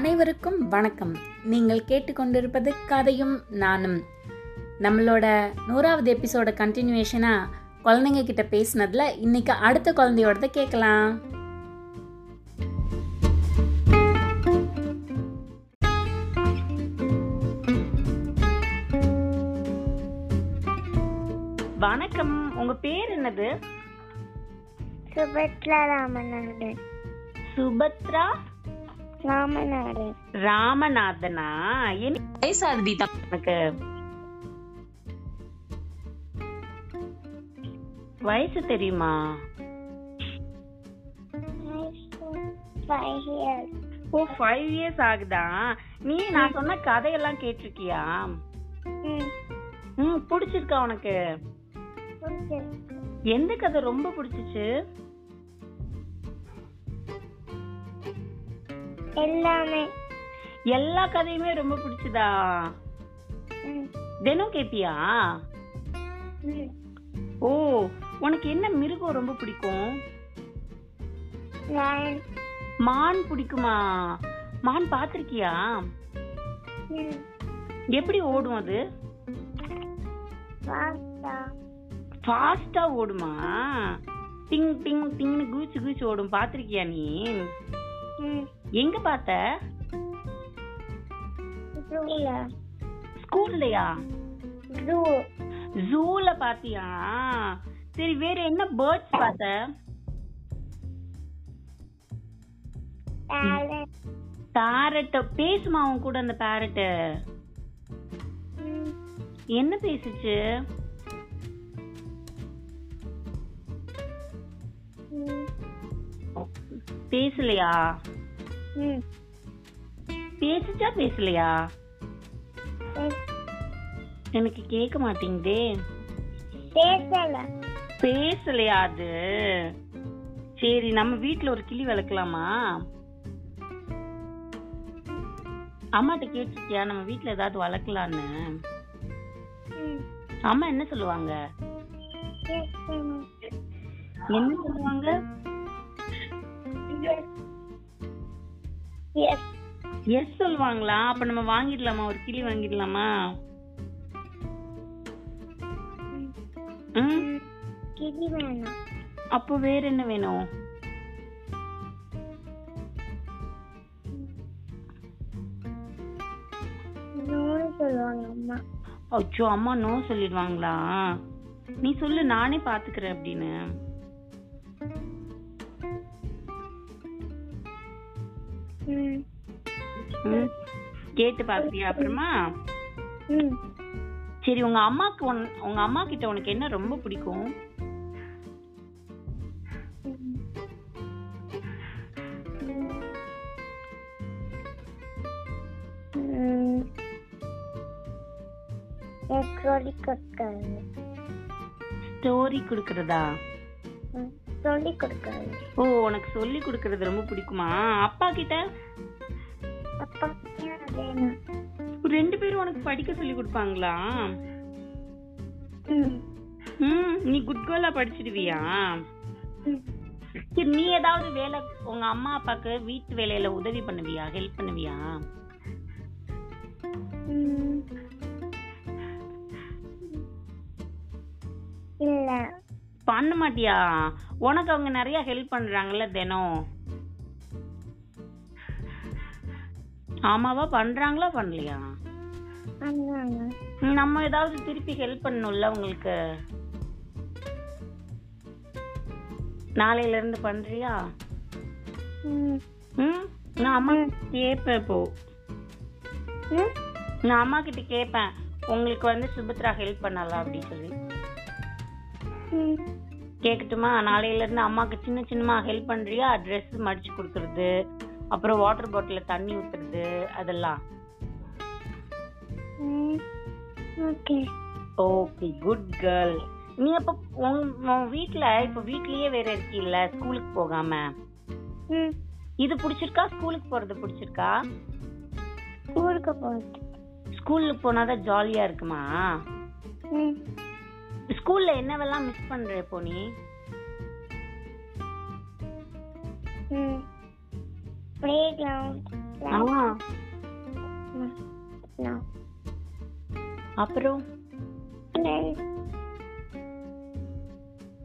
அனைவருக்கும் வணக்கம். நீங்கள் கேட்டுக்கொண்டிருப்பது கதையும் நானும். நம்மளோட நூறாவது எபிசோட கண்டினியூஷனா குழந்தைங்க கிட்ட பேசினதுல இன்னைக்கு அடுத்த குழந்தையோடத கேட்கலாம். வணக்கம். உங்க பேர் என்னது? சுபத்ரா ராமநாதன் சுபத்ரா ராமநாதன். ராமநாதனா? என்ன வயசாகுதி உனக்கு வயசு தெரியுமா? ஓ ஃபைவ் இயர்ஸ் ஆகுதா? நீ நான் சொன்ன கதையெல்லாம் கேட்டிருக்கியா? ம். பிடிச்சிருக்கா உனக்கு? எந்த கதை ரொம்ப பிடிச்சிச்சு? எல்லாமே. எல்லா கதையுமே ரொம்ப பிடிச்சதா? தினம் கேப்பியா. ஓ உனக்கு என்ன மிருகம் ரொம்ப பிடிக்கும்? மான். பிடிக்குமா? மான் பாத்திருக்கியா? எப்படி ஓடும் அது? ஃபாஸ்டா ஓடுமா? டிங் டிங் டிங்னு கூச்சு கூச்சு ஓடும். பாத்திருக்கியா நீ? எங்க பார்த்த? ஸ்கூல்லையா? ஜூல பாத்தியா சரி வேற என்ன பேர்ட்ஸ் பார்த்த? பேரட் பேசுமா அவன் கூட அந்த பேரட் என்ன பேசுச்சு? பேசலையா. பேசுச்சா பேசலையா பேச- எனக்கு கேட்க மாட்டேங்குதே பேசல பேசலையா அது சரி நம்ம வீட்ல ஒரு கிளி வளர்க்கலாமா அம்மாட்ட கேட்டிருக்கியா நம்ம வீட்ல ஏதாவது வளர்க்கலான்னு அம்மா என்ன சொல்லுவாங்க. என்ன சொல்லுவாங்க Yes. எஸ் சொல்லுவாங்களா? அப்ப நம்ம வாங்கிடலாமா? ஒரு கிளி வாங்கிடலாமா. கிளி வேணாம். அப்போ வேற என்ன வேணும்? சொல்லுவாங்க அம்மா. அச்சோ அம்மா நோ சொல்லிடுவாங்களா? நீ சொல்லு நானே பாத்துக்கிறேன் அப்படின்னு. கேட்டு பாத்தியா அப்புறமா? சரி உங்க அம்மாக்கு உன்- உங்க அம்மா கிட்ட உனக்கு என்ன ரொம்ப பிடிக்கும்? ஸ்டோரி கொடுக்கறதா? சொல்லி கொடுக்காது ஓ உனக்கு சொல்லி கொடுக்கறது ரொம்ப பிடிக்குமா? அப்பா கிட்ட? அப்பா ரெண்டு பேரும் உனக்கு படிக்க சொல்லி கொடுப்பாங்களா? ம். நீ குட் கேர்லா படிச்சிடுவியா. சரி நீ ஏதாவது வேலை உங்க அம்மா அப்பாக்கு வீட்டு வேலையில உதவி பண்ணுவியா? ஹெல்ப் பண்ணுவியா. இல்ல. பண்ண மாட்டியா? உனக்கு அவங்க நிறைய ஹெல்ப் பண்றாங்கல்ல தினம். ஆமாவா? பண்றாங்களா? பண்ணலையா? நம்ம ஏதாவது திருப்பி ஹெல்ப் பண்ணணும்ல உங்களுக்கு? நாளையில இருந்து பண்றியா நான் அம்மா கேட்பேன் இப்போ. நான் அம்மா கிட்ட கேட்பேன். உங்களுக்கு வந்து சுபத்ரா ஹெல்ப் பண்ணலாம் அப்படின்னு சொல்லி. கேட்கட்டுமா நாளையில இருந்து அம்மாக்கு சின்ன சின்னமா ஹெல்ப் பண்றியா? ட்ரெஸ் மடிச்சு கொடுக்கறது அப்புறம் வாட்டர் பாட்டில தண்ணி ஊத்துறது அதெல்லாம். ஓகே. ஓகே குட் கேர்ள் நீ அப்ப உன் வீட்ல இப்ப வீட்லயே வேற இருக்கீல்ல ஸ்கூலுக்கு போகாம? ம். இது பிடிச்சிருக்கா? ஸ்கூலுக்கு போறது பிடிச்சிருக்கா? ஸ்கூலுக்கு போகுது ஸ்கூலுக்கு போனாதான் ஜாலியா இருக்குமா? ஸ்கூல்ல என்னவெல்லாம் மிஸ் பண்ற இப்போ நீ ஆ. No. அப்புறம்.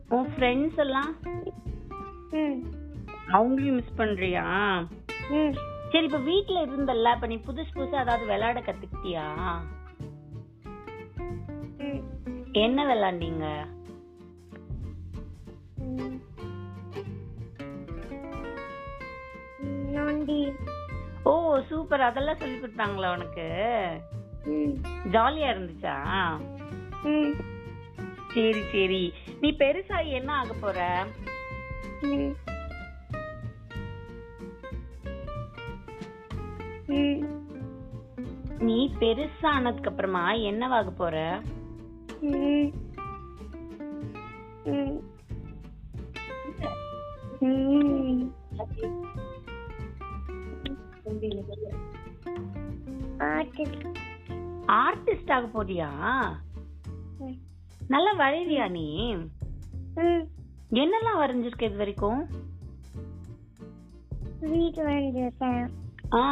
உன் ஃப்ரெண்ட்ஸ் எல்லாம்? அவங்களையும் மிஸ் பண்றியா? சரி இப்ப வீட்ல இருந்தல்ல இப்ப நீ புதுசு புதுசா ஏதாவது விளையாட கத்துக்கிட்டியா? என்ன. நொண்டி. ஓ சூப்பர். அதெல்லாம் சொல்லி கொடுத்தாங்களா உனக்கு. ஜாலியா இருந்துச்சா? சரி சரி. நீ பெருசாகி என்ன ஆக போற? நீ பெருசானதுக்கு அப்புறமா என்னவாக போற? ம் ம் ம் ஆர்டிஸ்ட் ஆர்டிஸ்ட் ஆக போறியா? நல்லா வரைவியா நீ? என்னெல்லாம் வரைஞ்சிருக்க இது வரைக்கும்? வீட்டு வந்துருக்கேன் ஆ.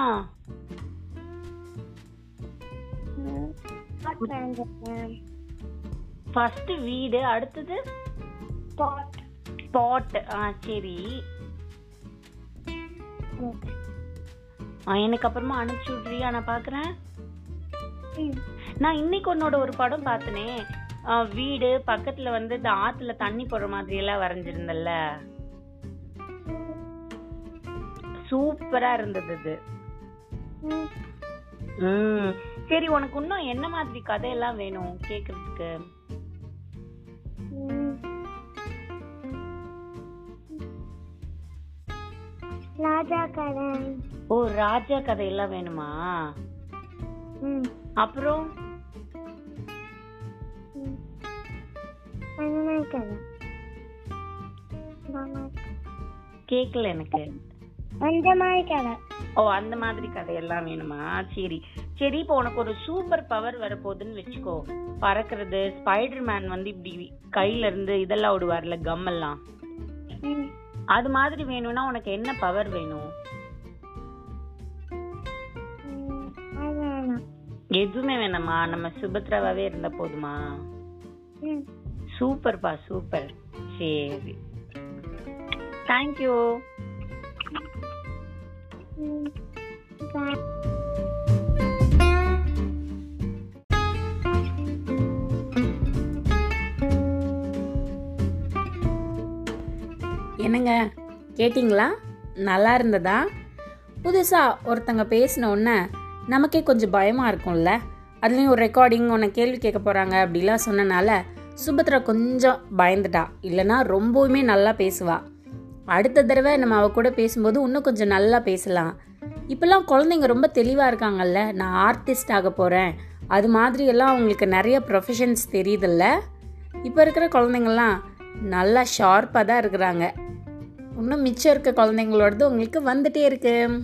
வந்துருக்கேன் ஃபர்ஸ்ட் வீடு அடுத்தது பாட் ஸ்பாட் ஆ சரி. ஆ, எனக்கு அப்புறமா அனுப்பிச்சு விட்றியா நான் பாக்குறேன். ம். நான் இன்னைக்கு உன்னோட ஒரு படம் பார்த்தனே. வீடு பக்கத்துல வந்து இந்த ஆத்துல தண்ணி போடுற மாதிரி எல்லாம் வரைஞ்சிருந்தல்ல. சூப்பரா இருந்தது ம். சரி உனக்கு இன்னும் என்ன மாதிரி கதையெல்லாம் வேணும் கேக்குறதுக்கு? ராஜா கடன் ஓ ராஜா கதையெல்லாம் வேணுமா? ம். அப்புறம்? கதை கேக்கல எனக்கு. அந்த மாதிரி கதை ஓ அந்த மாதிரி கதையெல்லாம் வேணுமா? சரி. சரி இப்போ உனக்கு ஒரு சூப்பர் பவர் வரப்போகுதுன்னு வச்சுக்கோ. பறக்கிறது ஸ்பைடர் மேன் வந்து இப்படி கையில இருந்து இதெல்லாம் விடுவார்ல கம் எல்லாம். அது மாதிரி வேணும்னா உனக்கு என்ன பவர் வேணும்? எதுவுமே வேணாமா நம்ம சுபத்ராவாவே இருந்தா போதுமா? சூப்பர்ப்பா சூப்பர். சரி. தேங்க்யூ என்னங்க? கேட்டிங்களா? நல்லா இருந்ததா? புதுசாக ஒருத்தங்க பேசினோடனே நமக்கே கொஞ்சம் பயமாக இருக்கும்ல. அதுலேயும் ஒரு ரெக்கார்டிங் உன்னை கேள்வி கேட்க போகிறாங்க அப்படிலாம் சொன்னனால சுபத்ரா கொஞ்சம் பயந்துட்டா. இல்லைன்னா ரொம்பவுமே நல்லா பேசுவா. அடுத்த தடவை நம்ம அவ கூட பேசும்போது இன்னும் கொஞ்சம் நல்லா பேசலாம். இப்போல்லாம் குழந்தைங்க ரொம்ப தெளிவாக இருக்காங்கல்ல. நான் ஆர்டிஸ்ட் ஆக போகிறேன் அது மாதிரி எல்லாம் அவங்களுக்கு நிறைய ப்ரொஃபஷன்ஸ் தெரியுதுல்ல. இப்போ இருக்கிற குழந்தைங்கள்லாம் நல்லா ஷார்ப்பாக தான் இருக்கிறாங்க. இன்னும் மிச்சம் இருக்க குழந்தைங்களோடது உங்களுக்கு வந்துட்டே இருக்குது